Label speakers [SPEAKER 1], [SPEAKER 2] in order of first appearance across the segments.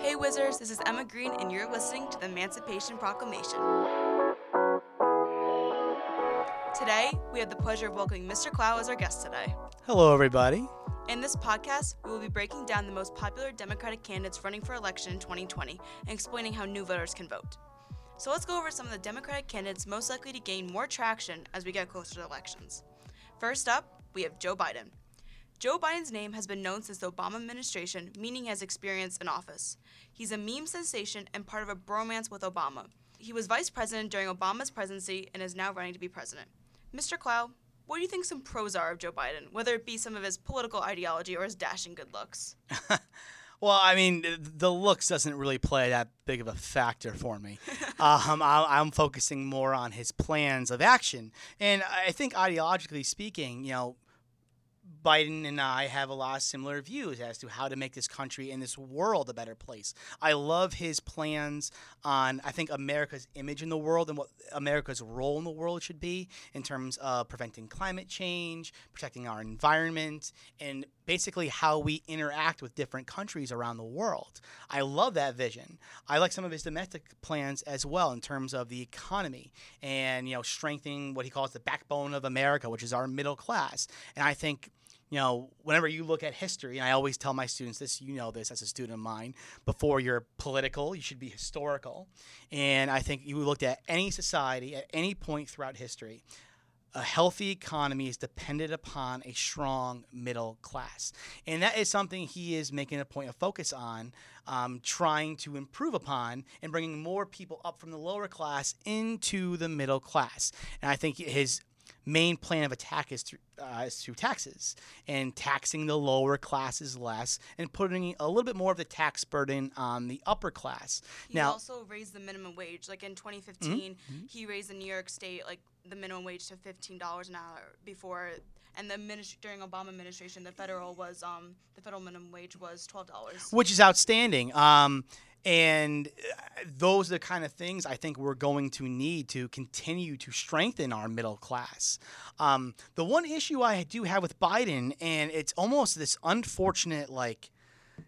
[SPEAKER 1] Hey Wizards, this is Emma Green, and you're listening to the Emancipation Proclamation. Today, we have the pleasure of welcoming Mr. Clough as our guest today.
[SPEAKER 2] Hello, everybody.
[SPEAKER 1] In this podcast, we will be breaking down the most popular Democratic candidates running for election in 2020 and explaining how new voters can vote. So let's go over some of the Democratic candidates most likely to gain more traction as we get closer to elections. First up, we have Joe Biden. Joe Biden's name has been known since the Obama administration, meaning he has experience in office. He's a meme sensation and part of a bromance with Obama. He was vice president during Obama's presidency and is now running to be president. Mr. Clough, what do you think some pros are of Joe Biden, whether it be some of his political ideology or his dashing good looks?
[SPEAKER 2] Well, I mean, the looks doesn't really play that big of a factor for me. um, I, am focusing more on his plans of action, and I think ideologically speaking, you know, Biden and I have a lot of similar views as to how to make this country and this world a better place. I love his plans on, I think, America's image in the world and what America's role in the world should be in terms of preventing climate change, protecting our environment, and basically how we interact with different countries around the world. I love that vision. I like some of his domestic plans as well in terms of the economy and, you know, strengthening what he calls the backbone of America, which is our middle class. And I think you know, whenever you look at history, and I always tell my students this, you know this as a student of mine, before you're political, you should be historical. And I think you looked at any society at any point throughout history, a healthy economy is dependent upon a strong middle class. And that is something he is making a point of focus on, um, trying to improve upon, and bringing more people up from the lower class into the middle class. And I think his main plan of attack is through, uh, is through taxes and taxing the lower classes less and putting a little bit more of the tax burden on the upper class.
[SPEAKER 1] He now, also raised the minimum wage. Like in 2015, mm-hmm. he raised in New York State like the minimum wage to $15 an hour before and the ministry during Obama administration, the federal was um, the federal minimum wage was twelve dollars,
[SPEAKER 2] which is outstanding. Um, and uh, those are the kind of things I think we're going to need to continue to strengthen our middle class. Um, the one issue I do have with Biden, and it's almost this unfortunate, like,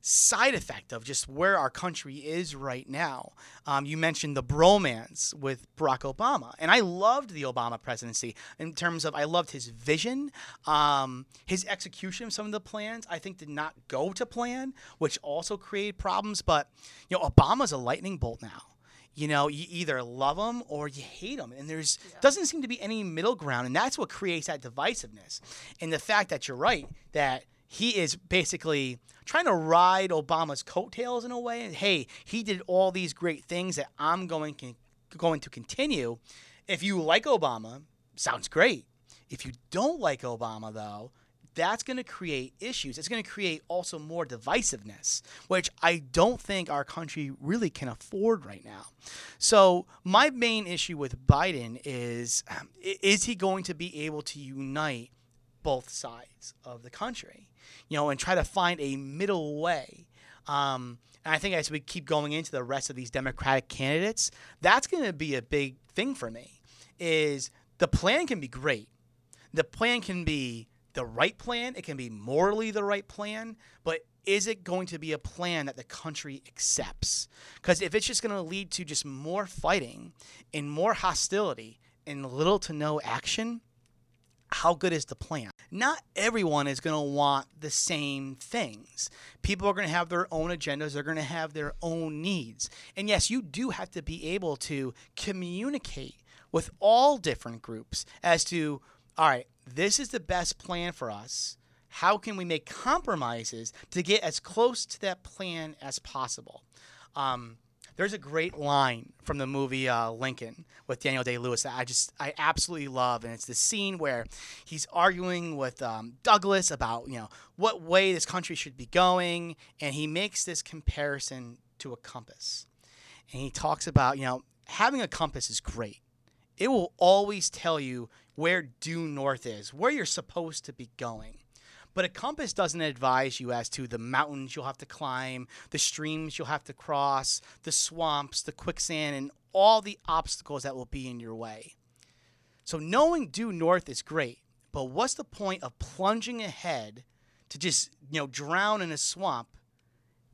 [SPEAKER 2] side effect of just where our country is right now. Um, you mentioned the bromance with Barack Obama, and I loved the Obama presidency in terms of I loved his vision, um, his execution of some of the plans. I think did not go to plan, which also created problems. But you know, Obama's a lightning bolt now you know you either love them or you hate them and there's yeah. doesn't seem to be any middle ground and that's what creates that divisiveness and the fact that you're right that he is basically trying to ride Obama's coattails in a way. Hey, he did all these great things that I'm going going to continue. If you like Obama, sounds great. If you don't like Obama, though, that's going to create issues. It's going to create also more divisiveness, which I don't think our country really can afford right now. So, my main issue with Biden is um, is he going to be able to unite both sides of the country, you know, and try to find a middle way. Um, and I think as we keep going into the rest of these Democratic candidates, that's going to be a big thing for me. Is the plan can be great, the plan can be the right plan, it can be morally the right plan, but is it going to be a plan that the country accepts? Because if it's just going to lead to just more fighting and more hostility and little to no action, how good is the plan? Not everyone is going to want the same things. People are going to have their own agendas, they're going to have their own needs. And yes, you do have to be able to communicate with all different groups as to, all right, this is the best plan for us. How can we make compromises to get as close to that plan as possible? Um, there's a great line from the movie uh, Lincoln with Daniel Day Lewis that I just I absolutely love, and it's the scene where he's arguing with um, Douglas about you know what way this country should be going, and he makes this comparison to a compass, and he talks about you know having a compass is great. It will always tell you where due north is, where you're supposed to be going. But a compass doesn't advise you as to the mountains you'll have to climb, the streams you'll have to cross, the swamps, the quicksand, and all the obstacles that will be in your way. So knowing due north is great, but what's the point of plunging ahead to just, you know, drown in a swamp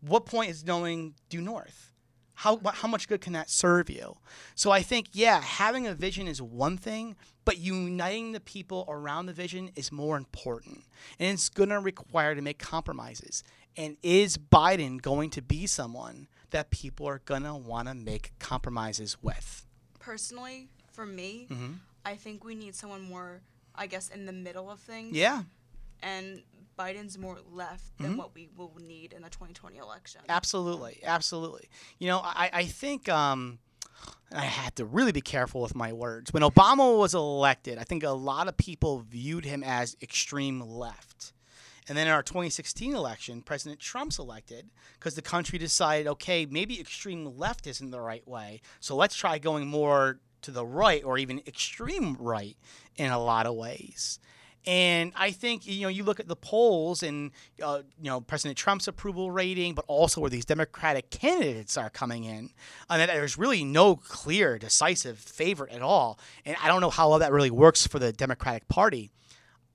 [SPEAKER 2] what point is knowing due north? How, how much good can that serve you? So I think, yeah, having a vision is one thing, but uniting the people around the vision is more important. And it's going to require to make compromises. And is Biden going to be someone that people are going to want to make compromises with?
[SPEAKER 1] Personally, for me,
[SPEAKER 2] Mm-hmm.
[SPEAKER 1] I think we need someone more, I guess, in the middle of things.
[SPEAKER 2] Yeah,
[SPEAKER 1] And Biden's more left than what we will need in the 2020 election.
[SPEAKER 2] absolutely. Absolutely. You know, I, I think. Um, I had to really be careful with my words. When Obama was elected, I think a lot of people viewed him as extreme left. And then in our 2016 election, President Trump's elected because the country decided, okay, maybe extreme left isn't the right way. So let's try going more to the right or even extreme right in a lot of ways. And I think you know you look at the polls and uh, you know President Trump's approval rating, but also where these Democratic candidates are coming in, and that there's really no clear, decisive favorite at all. And I don't know how well that really works for the Democratic Party.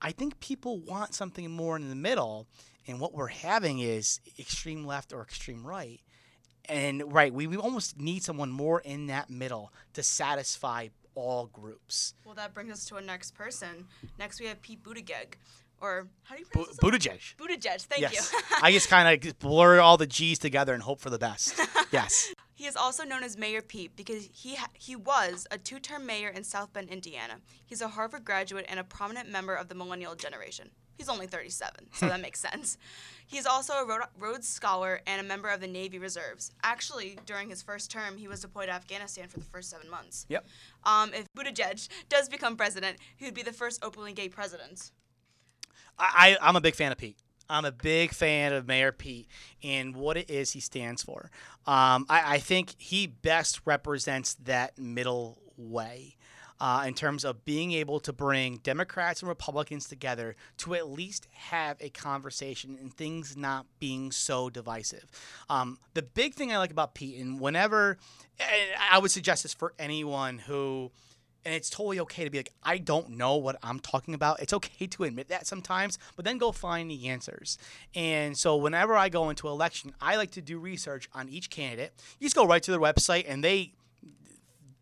[SPEAKER 2] I think people want something more in the middle, and what we're having is extreme left or extreme right. And right, we, we almost need someone more in that middle to satisfy all groups.
[SPEAKER 1] Well, that brings us to our next person. Next, we have Pete Buttigieg. Or, how do you pronounce his
[SPEAKER 2] Buttigieg.
[SPEAKER 1] Buttigieg, thank
[SPEAKER 2] yes.
[SPEAKER 1] you.
[SPEAKER 2] I just kind of blur all the G's together and hope for the best. Yes.
[SPEAKER 1] He is also known as Mayor Pete because he ha- he was a two-term mayor in South Bend, Indiana. He's a Harvard graduate and a prominent member of the millennial generation. He's only 37, so that makes sense. He's also a Rhodes Scholar and a member of the Navy Reserves. Actually, during his first term, he was deployed to Afghanistan for the first seven months.
[SPEAKER 2] Yep.
[SPEAKER 1] Um, if Buttigieg does become president, he would be the first openly gay president.
[SPEAKER 2] I, I, I'm a big fan of Pete. I'm a big fan of Mayor Pete and what it is he stands for. Um, I, I think he best represents that middle way. Uh, in terms of being able to bring Democrats and Republicans together to at least have a conversation and things not being so divisive. Um, the big thing I like about Pete, and whenever, and I would suggest this for anyone who and it's totally okay to be like, I don't know what I'm talking about. It's okay to admit that sometimes, but then go find the answers. And so whenever I go into election, I like to do research on each candidate. You just go right to their website and they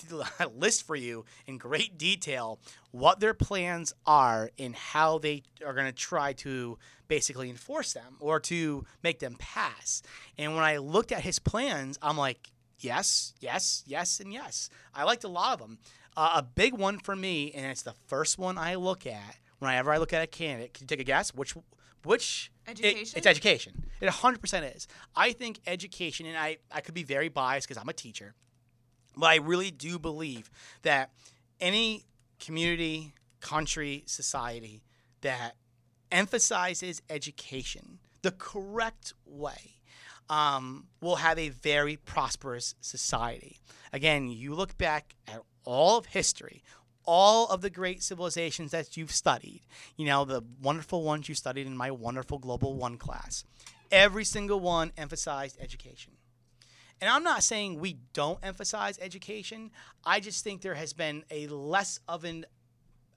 [SPEAKER 2] list for you in great detail what their plans are and how they are going to try to basically enforce them or to make them pass. And when I looked at his plans, I'm like, yes, yes, yes, and yes. I liked a lot of them. Uh, a big one for me, and it's the first one I look at whenever I look at a candidate. Can you take a guess? Which which it-
[SPEAKER 1] Education?
[SPEAKER 2] it's education. It 100% is. I think education, and I, I could be very biased because I'm a teacher, but I really do believe that any community, country, society that emphasizes education the correct way um, will have a very prosperous society. Again, you look back at all of history, all of the great civilizations that you've studied, you know, the wonderful ones you studied in my wonderful Global One class, every single one emphasized education. And I'm not saying we don't emphasize education. I just think there has been a less of an,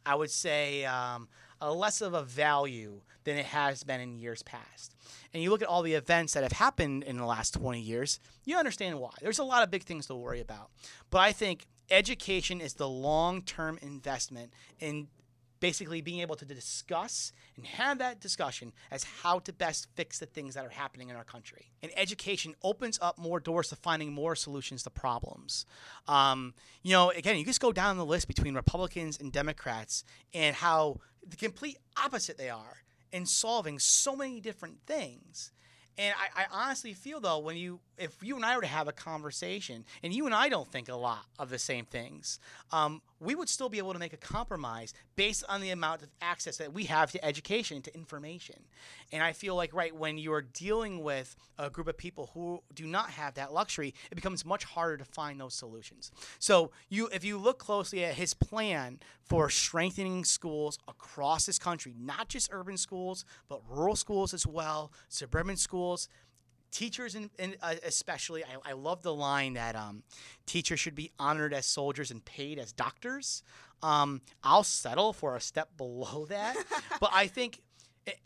[SPEAKER 2] I would say, um, a less of a value than it has been in years past. And you look at all the events that have happened in the last 20 years, you understand why. There's a lot of big things to worry about. But I think education is the long term investment in basically being able to discuss and have that discussion as how to best fix the things that are happening in our country. And education opens up more doors to finding more solutions to problems. Um, you know, again, you just go down the list between Republicans and Democrats and how the complete opposite they are in solving so many different things. And I, I honestly feel though, when you, if you and I were to have a conversation, and you and I don't think a lot of the same things, um, we would still be able to make a compromise based on the amount of access that we have to education, to information. And I feel like right when you are dealing with a group of people who do not have that luxury, it becomes much harder to find those solutions. So you, if you look closely at his plan for strengthening schools across this country, not just urban schools, but rural schools as well, suburban schools, teachers in, in, uh, especially I, I love the line that um, teachers should be honored as soldiers and paid as doctors um, i'll settle for a step below that but i think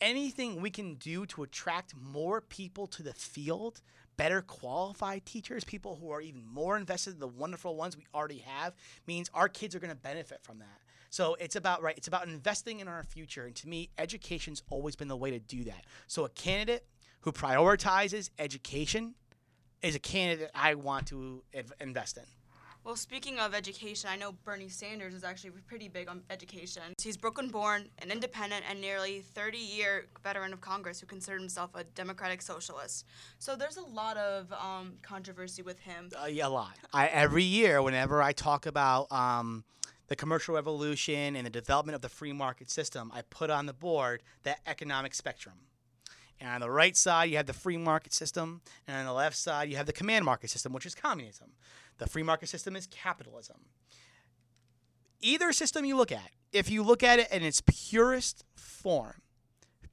[SPEAKER 2] Anything we can do to attract more people to the field, better qualified teachers, people who are even more invested in the wonderful ones we already have, means our kids are going to benefit from that. So it's about right. It's about investing in our future, and to me, education's always been the way to do that. So a candidate who prioritizes education is a candidate I want to invest in.
[SPEAKER 1] Well, speaking of education, I know Bernie Sanders is actually pretty big on education. He's Brooklyn born, an independent, and nearly 30 year veteran of Congress who considered himself a democratic socialist. So there's a lot of um, controversy with him.
[SPEAKER 2] Uh, yeah, a lot. I, every year, whenever I talk about um, the commercial revolution and the development of the free market system, I put on the board that economic spectrum. And on the right side, you have the free market system, and on the left side, you have the command market system, which is communism. The free market system is capitalism. Either system you look at, if you look at it in its purest form,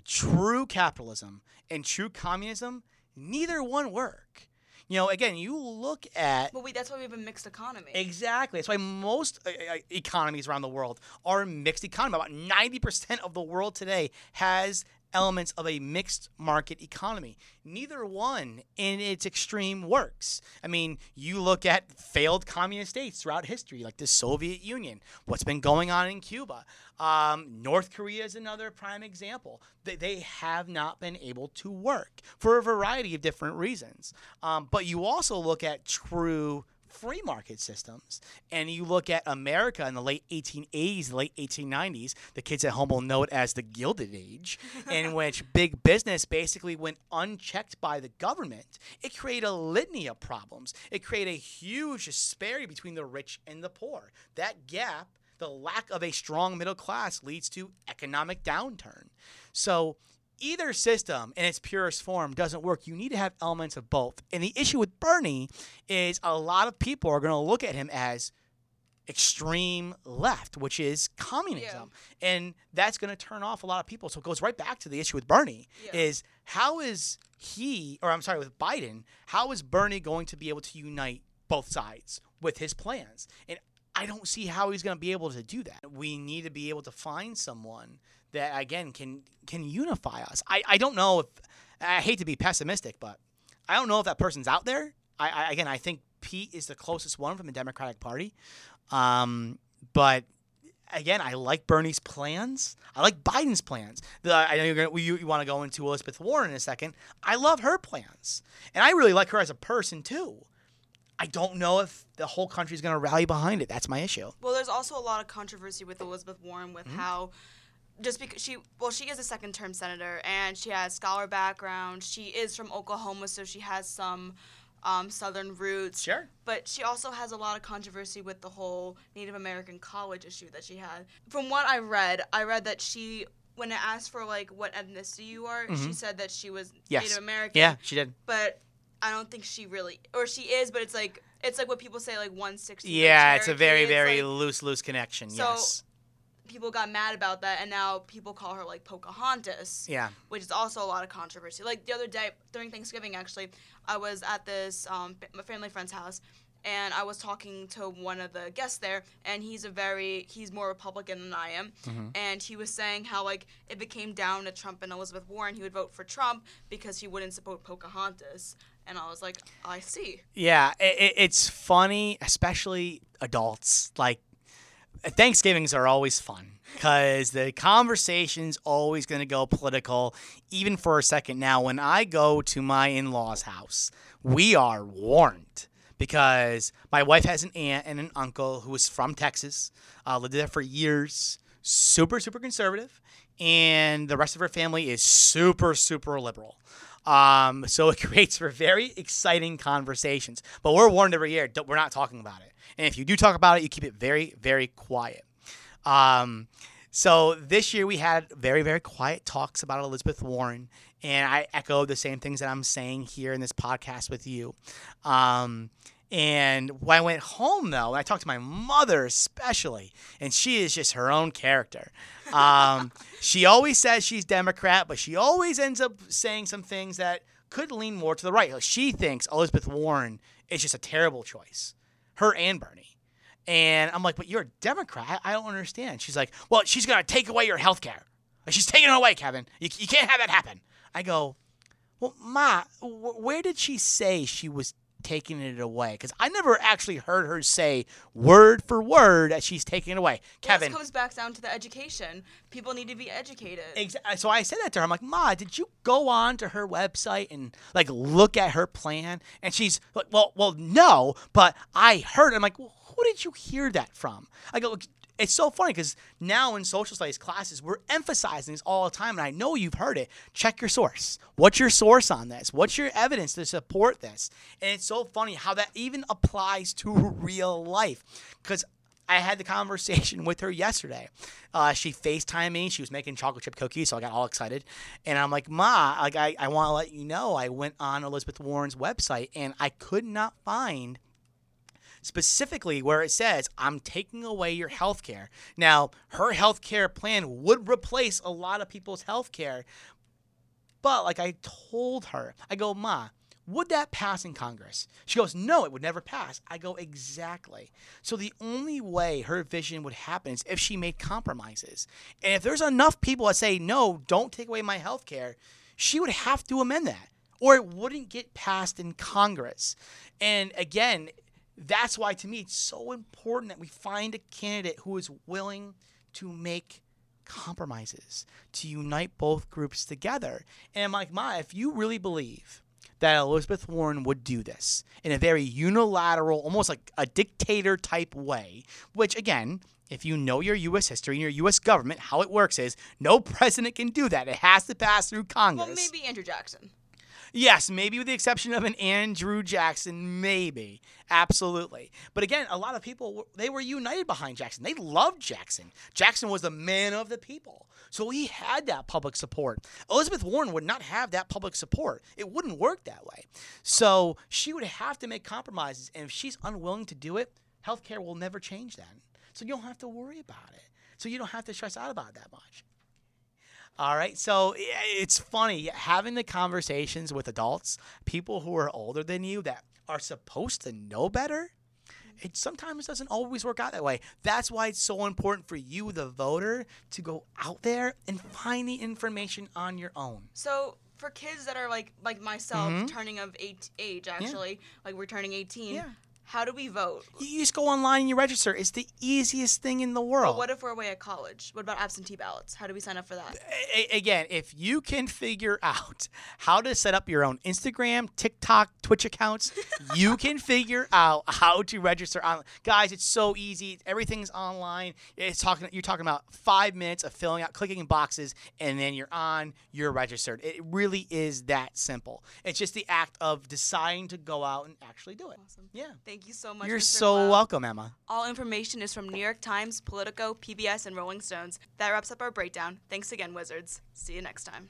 [SPEAKER 2] true capitalism and true communism, neither one work. You know, again, you look at
[SPEAKER 1] But we, that's why we have a mixed economy.
[SPEAKER 2] Exactly. That's why most uh, uh, economies around the world are mixed economy. About 90% of the world today has elements of a mixed market economy. Neither one in its extreme works. I mean, you look at failed communist states throughout history, like the Soviet Union, what's been going on in Cuba. Um, North Korea is another prime example. They, they have not been able to work for a variety of different reasons. Um, but you also look at true free market systems. And you look at America in the late 1880s, the late 1890s, the kids at home will know it as the Gilded Age, in which big business basically went unchecked by the government. It created a litany of problems. It created a huge disparity between the rich and the poor. That gap, the lack of a strong middle class, leads to economic downturn. So either system in its purest form doesn't work. You need to have elements of both. And the issue with Bernie is a lot of people are going to look at him as extreme left, which is communism. And that's going to turn off a lot of people. So it goes right back to the issue with Bernie
[SPEAKER 1] Yeah.
[SPEAKER 2] is how is he or I'm sorry with Biden, how is Bernie going to be able to unite both sides with his plans? And I don't see how he's going to be able to do that. We need to be able to find someone that again can can unify us. I, I don't know if I hate to be pessimistic, but I don't know if that person's out there. I, I again I think Pete is the closest one from the Democratic Party, um, but again I like Bernie's plans. I like Biden's plans. The, I know you're gonna you, you want to go into Elizabeth Warren in a second. I love her plans, and I really like her as a person too. I don't know if the whole country is going to rally behind it. That's my issue.
[SPEAKER 1] Well, there's also a lot of controversy with Elizabeth Warren with
[SPEAKER 2] Mm-hmm.
[SPEAKER 1] how just because she well she is a second term senator and she has scholar background. She is from Oklahoma, so she has some um, southern roots.
[SPEAKER 2] Sure.
[SPEAKER 1] But she also has a lot of controversy with the whole Native American college issue that she had. From what I read, I read that she when it asked for like what ethnicity you are, she said that she was
[SPEAKER 2] Mm-hmm. Yes.
[SPEAKER 1] Native American.
[SPEAKER 2] Yeah, she did.
[SPEAKER 1] But I don't think she really or she is, but it's like it's like what people say like 160. like
[SPEAKER 2] Yeah, it's a very,
[SPEAKER 1] It's
[SPEAKER 2] very
[SPEAKER 1] like-
[SPEAKER 2] loose, loose connection.
[SPEAKER 1] So-
[SPEAKER 2] yes.
[SPEAKER 1] People got mad about that, and now people call her like Pocahontas,
[SPEAKER 2] Yeah.
[SPEAKER 1] which is also a lot of controversy. Like the other day during Thanksgiving, actually, I was at this um, my family friend's house, and I was talking to one of the guests there, and he's a very he's more Republican than I am, and he was saying how like if it came down to Trump and Elizabeth Warren, he would vote for Trump because he wouldn't support Pocahontas, and I was like, I see.
[SPEAKER 2] Yeah, it, it's funny, especially adults. Like Thanksgivings are always fun because the conversation's always going to go political, even for a second. Now, when I go to my in-laws' house, we are warned because my wife has an aunt and an uncle who is from Texas, uh, lived there for years, super super conservative, and the rest of her family is super super liberal. Um, so it creates for very exciting conversations. But we're warned every year, we're not talking about it. And if you do talk about it, you keep it very, very quiet. Um, so this year we had very, very quiet talks about Elizabeth Warren, and I echo the same things that I'm saying here in this podcast with you. Um, and when I went home, though, I talked to my mother especially, and she is just her own character. Um, she always says she's Democrat, but she always ends up saying some things that could lean more to the right. Like she thinks Elizabeth Warren is just a terrible choice, her and Bernie. And I'm like, but you're a Democrat. I don't understand. She's like, well, she's going to take away your health care. She's taking it away, Kevin. You, you can't have that happen. I go, well, Ma, wh- where did she say she was taking it away? Because I never actually heard her say word for word that she's taking it away. Kevin.
[SPEAKER 1] This comes back down to the education. People need to be educated.
[SPEAKER 2] Exa- so I said that to her. I'm like, Ma, did you go on to her website and like look at her plan? And she's like, Well, well, no, but I heard. I'm like, well, who did you hear that from? I go, it's so funny because now in social studies classes, we're emphasizing this all the time, and I know you've heard it. Check your source. What's your source on this? What's your evidence to support this? And it's so funny how that even applies to real life because I had the conversation with her yesterday. Uh, she FaceTimed me. She was making chocolate chip cookies, so I got all excited. And I'm like, Ma, like I, I want to let you know I went on Elizabeth Warren's website and I could not find specifically where it says I'm taking away your health care. Now, her health care plan would replace a lot of people's health care. But like I told her, I go, Ma, would that pass in Congress? She goes, No, it would never pass. I go, Exactly. So the only way her vision would happen is if she made compromises. And if there's enough people that say, No, don't take away my health care, she would have to amend that. Or it wouldn't get passed in Congress. And again, that's why to me it's so important that we find a candidate who is willing to make compromises, to unite both groups together. And I'm like, Ma, if you really believe that Elizabeth Warren would do this in a very unilateral, almost like a dictator type way, which again, if you know your U.S. history and your U.S. government, how it works is no president can do that. It has to pass through Congress.
[SPEAKER 1] well, maybe Andrew Jackson.
[SPEAKER 2] Yes, maybe with the exception of an Andrew Jackson, maybe. Absolutely. But again, a lot of people, they were united behind Jackson. They loved Jackson. Jackson was the man of the people. So he had that public support. Elizabeth Warren would not have that public support. It wouldn't work that way. So she would have to make compromises. And if she's unwilling to do it, healthcare will never change that. So you don't have to worry about it. So you don't have to stress out about that much. All right. So it's funny having the conversations with adults, people who are older than you that are supposed to know better. It sometimes doesn't always work out that way. That's why it's so important for you, the voter, to go out there and find the information on your own.
[SPEAKER 1] So for kids that are like like myself, turning of eight age actually, like we're turning eighteen.
[SPEAKER 2] Mm-hmm. Yeah.
[SPEAKER 1] How do we vote?
[SPEAKER 2] You just go online and you register. It's the easiest thing in the world.
[SPEAKER 1] But what if we're away at college? What about absentee ballots? How do we sign up for that?
[SPEAKER 2] a- again, if you can figure out how to set up your own Instagram, TikTok, Twitch accounts, you can figure out how to register online. Guys, it's so easy. Everything's online. It's talking. You're talking about five minutes of filling out, clicking boxes, and then you're on. You're registered. It really is that simple. It's just the act of deciding to go out and actually do it.
[SPEAKER 1] Awesome.
[SPEAKER 2] Yeah.
[SPEAKER 1] Thank you so much.
[SPEAKER 2] You're
[SPEAKER 1] Mr.
[SPEAKER 2] so
[SPEAKER 1] Cloud.
[SPEAKER 2] welcome, Emma.
[SPEAKER 1] All information is from New York Times, Politico, PBS, and Rolling Stones. That wraps up our breakdown. Thanks again, Wizards. See you next time.